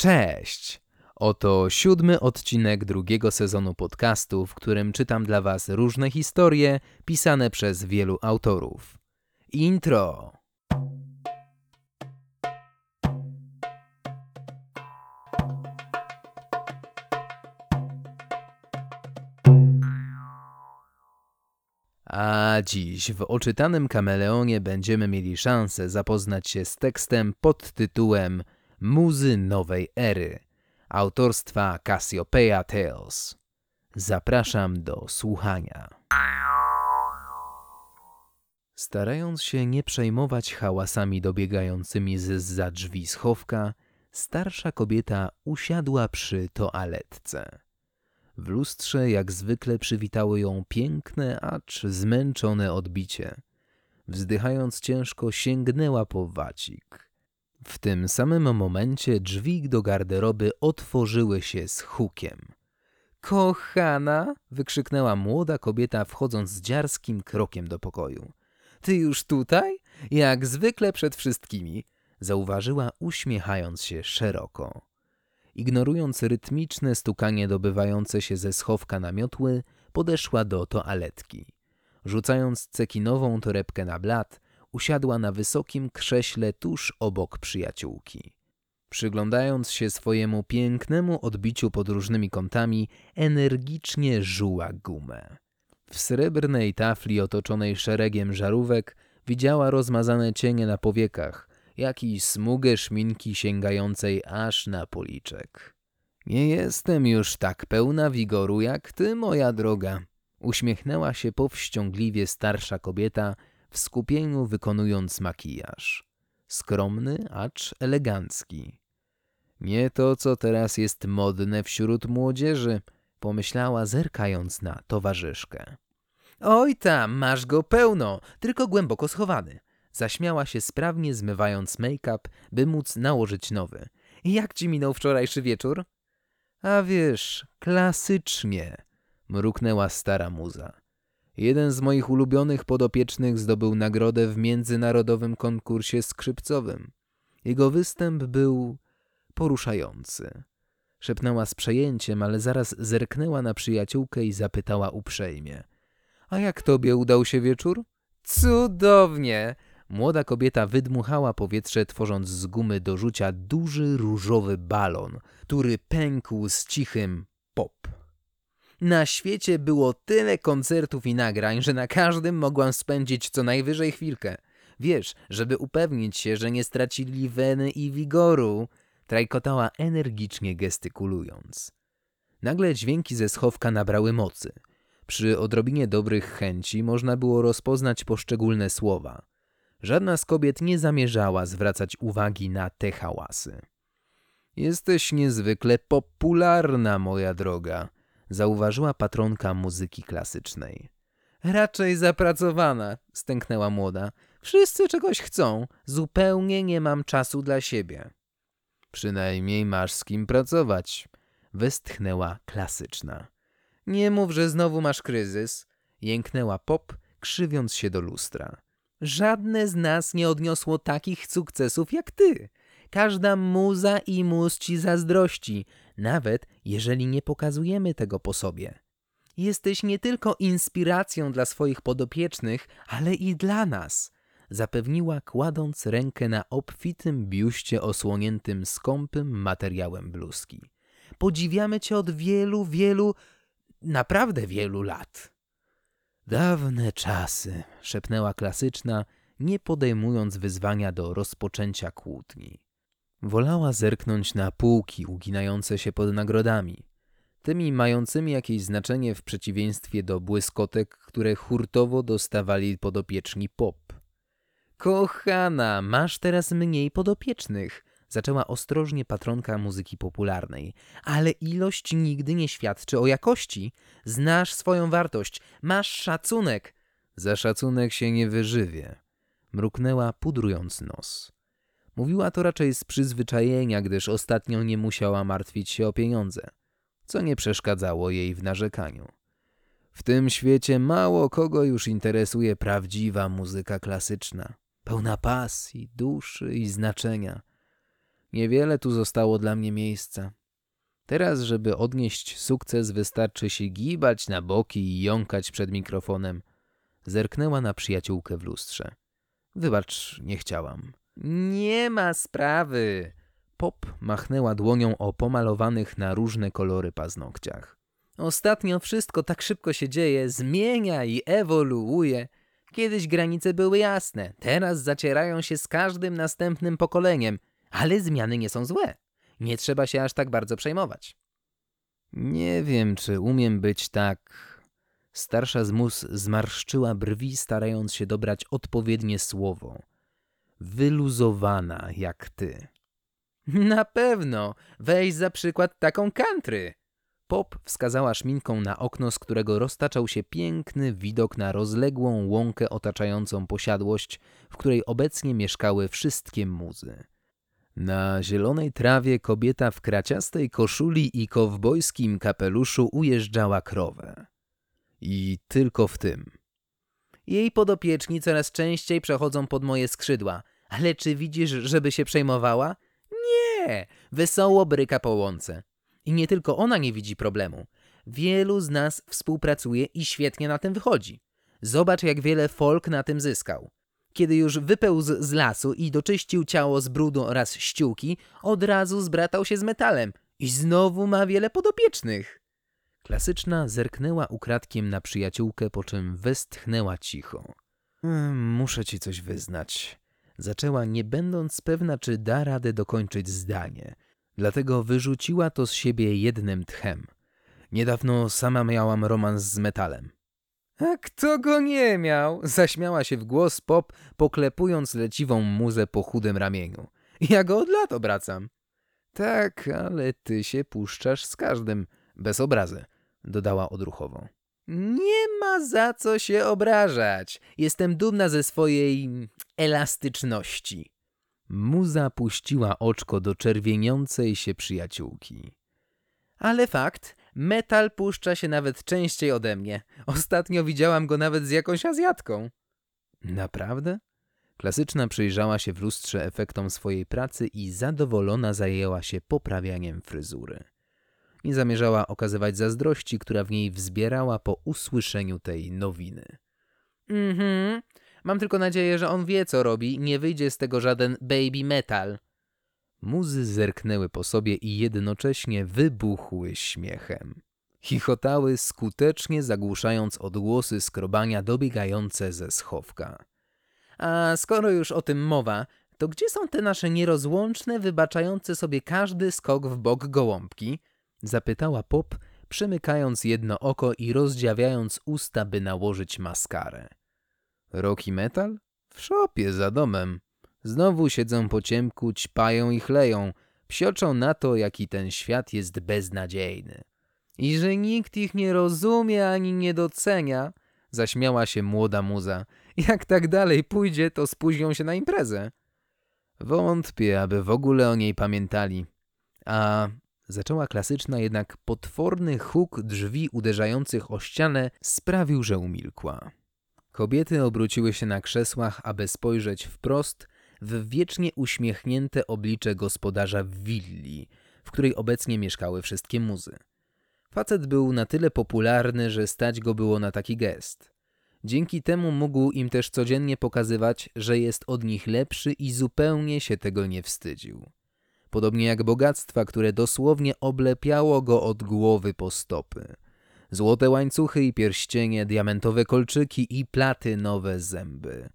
Cześć! Oto siódmy odcinek drugiego sezonu podcastu, w którym czytam dla Was różne historie pisane przez wielu autorów. Intro! A dziś w oczytanym kameleonie będziemy mieli szansę zapoznać się z tekstem pod tytułem Muzy Nowej Ery autorstwa Cassiopeia Tales. Zapraszam do słuchania. Starając się nie przejmować hałasami dobiegającymi z za drzwi schowka, starsza kobieta usiadła przy toaletce. W lustrze jak zwykle przywitało ją piękne, acz zmęczone odbicie. Wzdychając ciężko sięgnęła po wacik. W tym samym momencie drzwi do garderoby otworzyły się z hukiem. Kochana! wykrzyknęła młoda kobieta, wchodząc z dziarskim krokiem do pokoju. Ty już tutaj? Jak zwykle przed wszystkimi, zauważyła, uśmiechając się szeroko. Ignorując rytmiczne stukanie dobywające się ze schowka na miotły, podeszła do toaletki. Rzucając cekinową torebkę na blat, usiadła na wysokim krześle tuż obok przyjaciółki. Przyglądając się swojemu pięknemu odbiciu pod różnymi kątami, energicznie żuła gumę. W srebrnej tafli otoczonej szeregiem żarówek widziała rozmazane cienie na powiekach, jak i smugę szminki sięgającej aż na policzek. Nie jestem już tak pełna wigoru jak ty, moja droga. Uśmiechnęła się powściągliwie starsza kobieta, w skupieniu wykonując makijaż. Skromny, acz elegancki. Nie to, co teraz jest modne wśród młodzieży, pomyślała zerkając na towarzyszkę. Oj tam, masz go pełno, tylko głęboko schowany. Zaśmiała się sprawnie zmywając make-up, by móc nałożyć nowy. Jak ci minął wczorajszy wieczór? A wiesz, klasycznie, mruknęła stara muza. Jeden z moich ulubionych podopiecznych zdobył nagrodę w międzynarodowym konkursie skrzypcowym. Jego występ był poruszający. Szepnęła z przejęciem, ale zaraz zerknęła na przyjaciółkę i zapytała uprzejmie. A jak tobie udał się wieczór? Cudownie! Młoda kobieta wydmuchała powietrze, tworząc z gumy do rzucia duży różowy balon, który pękł z cichym pop. Na świecie było tyle koncertów i nagrań, że na każdym mogłam spędzić co najwyżej chwilkę. Wiesz, żeby upewnić się, że nie stracili weny i wigoru, trajkotała energicznie gestykulując. Nagle dźwięki ze schowka nabrały mocy. Przy odrobinie dobrych chęci można było rozpoznać poszczególne słowa. Żadna z kobiet nie zamierzała zwracać uwagi na te hałasy. Jesteś niezwykle popularna, moja droga, zauważyła patronka muzyki klasycznej. Raczej zapracowana, stęknęła młoda. Wszyscy czegoś chcą, zupełnie nie mam czasu dla siebie. Przynajmniej masz z kim pracować, westchnęła klasyczna. Nie mów, że znowu masz kryzys, jęknęła pop, krzywiąc się do lustra. Żadne z nas nie odniosło takich sukcesów jak ty. Każda muza i mus ci zazdrości, nawet jeżeli nie pokazujemy tego po sobie. Jesteś nie tylko inspiracją dla swoich podopiecznych, ale i dla nas, zapewniła kładąc rękę na obfitym biuście osłoniętym skąpym materiałem bluzki. Podziwiamy cię od wielu, wielu, naprawdę wielu lat. Dawne czasy, szepnęła klasyczna, nie podejmując wyzwania do rozpoczęcia kłótni. Wolała zerknąć na półki uginające się pod nagrodami, tymi mającymi jakieś znaczenie w przeciwieństwie do błyskotek, które hurtowo dostawali podopieczni pop. Kochana, masz teraz mniej podopiecznych, zaczęła ostrożnie patronka muzyki popularnej. Ale ilość nigdy nie świadczy o jakości. Znasz swoją wartość, masz szacunek. Za szacunek się nie wyżywie. Mruknęła, pudrując nos. Mówiła to raczej z przyzwyczajenia, gdyż ostatnio nie musiała martwić się o pieniądze, co nie przeszkadzało jej w narzekaniu. W tym świecie mało kogo już interesuje prawdziwa muzyka klasyczna, pełna pasji, duszy i znaczenia. Niewiele tu zostało dla mnie miejsca. Teraz, żeby odnieść sukces, wystarczy się gibać na boki i jąkać przed mikrofonem. Zerknęła na przyjaciółkę w lustrze. Wybacz, nie chciałam. Nie ma sprawy. Pop machnęła dłonią o pomalowanych na różne kolory paznokciach. Ostatnio wszystko tak szybko się dzieje, zmienia i ewoluuje. Kiedyś granice były jasne, teraz zacierają się z każdym następnym pokoleniem, ale zmiany nie są złe. Nie trzeba się aż tak bardzo przejmować. Nie wiem, czy umiem być tak. Starsza z zmarszczyła brwi, starając się dobrać odpowiednie słowo. Wyluzowana jak ty. Na pewno. Weź za przykład taką country. Pop wskazała szminką na okno, z którego roztaczał się piękny widok na rozległą łąkę otaczającą posiadłość, w której obecnie mieszkały wszystkie muzy. Na zielonej trawie kobieta w kraciastej koszuli i kowbojskim kapeluszu ujeżdżała krowę. I tylko w tym. Jej podopieczni coraz częściej przechodzą pod moje skrzydła. Ale czy widzisz, żeby się przejmowała? Nie! Wesoło bryka po łące. I nie tylko ona nie widzi problemu. Wielu z nas współpracuje i świetnie na tym wychodzi. Zobacz, jak wiele folk na tym zyskał. Kiedy już wypełzł z lasu i doczyścił ciało z brudu oraz ściółki, od razu zbratał się z metalem i znowu ma wiele podopiecznych. Klasyczna zerknęła ukradkiem na przyjaciółkę, po czym westchnęła cicho. "Mm, Muszę ci coś wyznać. Zaczęła, nie będąc pewna, czy da radę dokończyć zdanie. Dlatego wyrzuciła to z siebie jednym tchem. Niedawno sama miałam romans z metalem. A kto go nie miał? Zaśmiała się w głos Pop, poklepując leciwą muzę po chudym ramieniu. Ja go od lat obracam. Tak, ale ty się puszczasz z każdym, bez obrazy, dodała odruchowo. Nie ma za co się obrażać. Jestem dumna ze swojej elastyczności. Muza puściła oczko do czerwieniącej się przyjaciółki. Ale fakt, metal puszcza się nawet częściej ode mnie. Ostatnio widziałam go nawet z jakąś Azjatką. Naprawdę? Klasyczna przyjrzała się w lustrze efektom swojej pracy i zadowolona zajęła się poprawianiem fryzury. Nie zamierzała okazywać zazdrości, która w niej wzbierała po usłyszeniu tej nowiny. Mhm. Mam tylko nadzieję, że on wie, co robi nie wyjdzie z tego żaden baby metal. Muzy zerknęły po sobie i jednocześnie wybuchły śmiechem. Chichotały skutecznie zagłuszając odgłosy skrobania dobiegające ze schowka. A skoro już o tym mowa, to gdzie są te nasze nierozłączne, wybaczające sobie każdy skok w bok gołąbki? Zapytała Pop, przymykając jedno oko i rozdziawiając usta, by nałożyć maskarę. Rocky Metal? W szopie za domem. Znowu siedzą po ciemku, ćpają i chleją, psioczą na to, jaki ten świat jest beznadziejny. I że nikt ich nie rozumie ani nie docenia, zaśmiała się młoda muza. Jak tak dalej pójdzie, to spóźnią się na imprezę. Wątpię, aby w ogóle o niej pamiętali. A zaczęła klasyczna, jednak potworny huk drzwi uderzających o ścianę sprawił, że umilkła. Kobiety obróciły się na krzesłach, aby spojrzeć wprost w wiecznie uśmiechnięte oblicze gospodarza willi, w której obecnie mieszkały wszystkie muzy. Facet był na tyle popularny, że stać go było na taki gest. Dzięki temu mógł im też codziennie pokazywać, że jest od nich lepszy i zupełnie się tego nie wstydził. Podobnie jak bogactwa, które dosłownie oblepiało go od głowy po stopy. Złote łańcuchy i pierścienie, diamentowe kolczyki i platynowe zęby.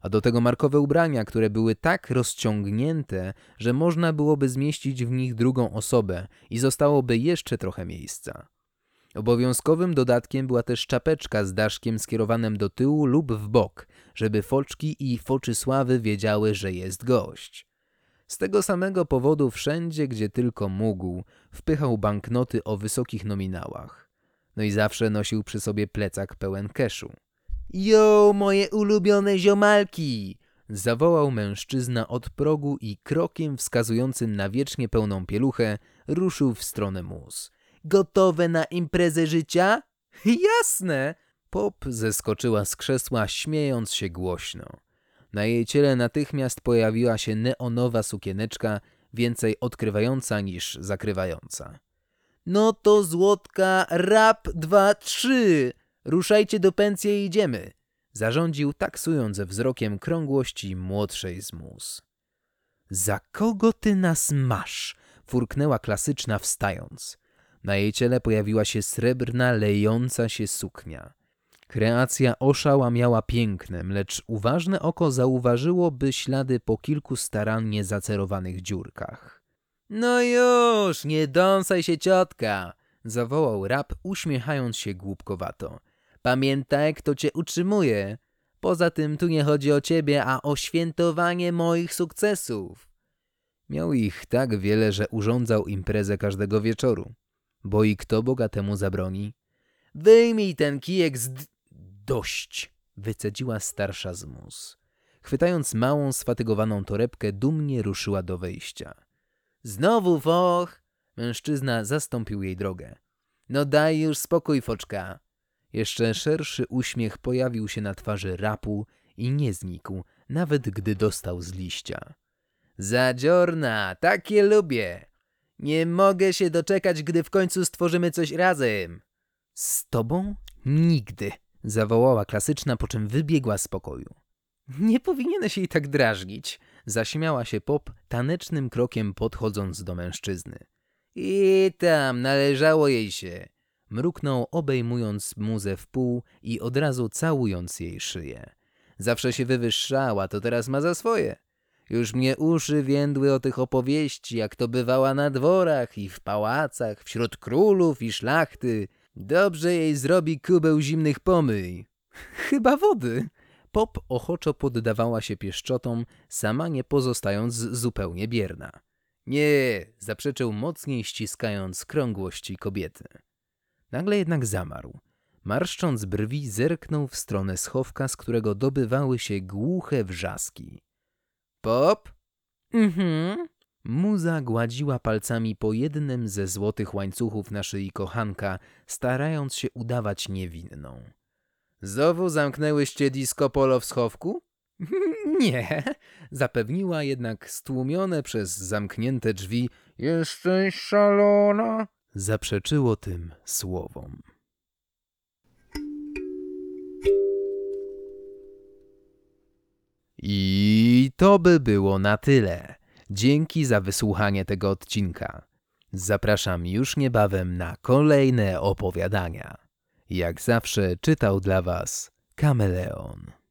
A do tego markowe ubrania, które były tak rozciągnięte, że można byłoby zmieścić w nich drugą osobę i zostałoby jeszcze trochę miejsca. Obowiązkowym dodatkiem była też czapeczka z daszkiem skierowanym do tyłu lub w bok, żeby foczki i foczysławy wiedziały, że jest gość. Z tego samego powodu wszędzie, gdzie tylko mógł, wpychał banknoty o wysokich nominałach. No i zawsze nosił przy sobie plecak pełen keszu. Jo, moje ulubione ziomalki! Zawołał mężczyzna od progu i krokiem wskazującym na wiecznie pełną pieluchę ruszył w stronę mus. Gotowe na imprezę życia? Jasne! Pop zeskoczyła z krzesła, śmiejąc się głośno. Na jej ciele natychmiast pojawiła się neonowa sukieneczka, więcej odkrywająca niż zakrywająca. No to złotka, rap, dwa, trzy! Ruszajcie do pensji i idziemy! Zarządził, taksując wzrokiem krągłości młodszej z mus. Za kogo ty nas masz? Furknęła klasyczna wstając. Na jej ciele pojawiła się srebrna, lejąca się suknia. Kreacja oszała miała pięknem, lecz uważne oko zauważyłoby ślady po kilku starannie zacerowanych dziurkach. No już, nie dąsaj się ciotka, zawołał rap, uśmiechając się głupkowato. Pamiętaj, kto cię utrzymuje. Poza tym tu nie chodzi o ciebie, a o świętowanie moich sukcesów. Miał ich tak wiele, że urządzał imprezę każdego wieczoru. Bo i kto bogatemu zabroni? Wyjmij ten kijek z... Dość! Wycedziła starsza z mus. Chwytając małą, sfatygowaną torebkę, dumnie ruszyła do wejścia. Znowu foch! Mężczyzna zastąpił jej drogę. No daj już spokój, foczka. Jeszcze szerszy uśmiech pojawił się na twarzy rapu i nie znikł, nawet gdy dostał z liścia. Zadziorna, takie lubię. Nie mogę się doczekać, gdy w końcu stworzymy coś razem. Z tobą? Nigdy, zawołała klasyczna, po czym wybiegła z pokoju. Nie powinieneś jej tak drażnić, zaśmiała się Pop tanecznym krokiem podchodząc do mężczyzny. I tam, należało jej się. Mruknął, obejmując muzę w pół i od razu całując jej szyję. Zawsze się wywyższała, to teraz ma za swoje. Już mnie uszy więdły o tych opowieści, jak to bywała na dworach i w pałacach, wśród królów i szlachty. Dobrze jej zrobi kubeł zimnych pomyj. Chyba wody. Pop ochoczo poddawała się pieszczotom, sama nie pozostając zupełnie bierna. Nie, zaprzeczył mocniej ściskając krągłości kobiety. Nagle jednak zamarł. Marszcząc brwi, zerknął w stronę schowka, z którego dobywały się głuche wrzaski. Pop? Mhm. Muza gładziła palcami po jednym ze złotych łańcuchów na szyi kochanka, starając się udawać niewinną. Znowu zamknęłyście disco polo w schowku? Nie, zapewniła jednak stłumione przez zamknięte drzwi. Jesteś szalona? Zaprzeczyło tym słowom. I to by było na tyle. Dzięki za wysłuchanie tego odcinka. Zapraszam już niebawem na kolejne opowiadania. Jak zawsze czytał dla Was Kameleon.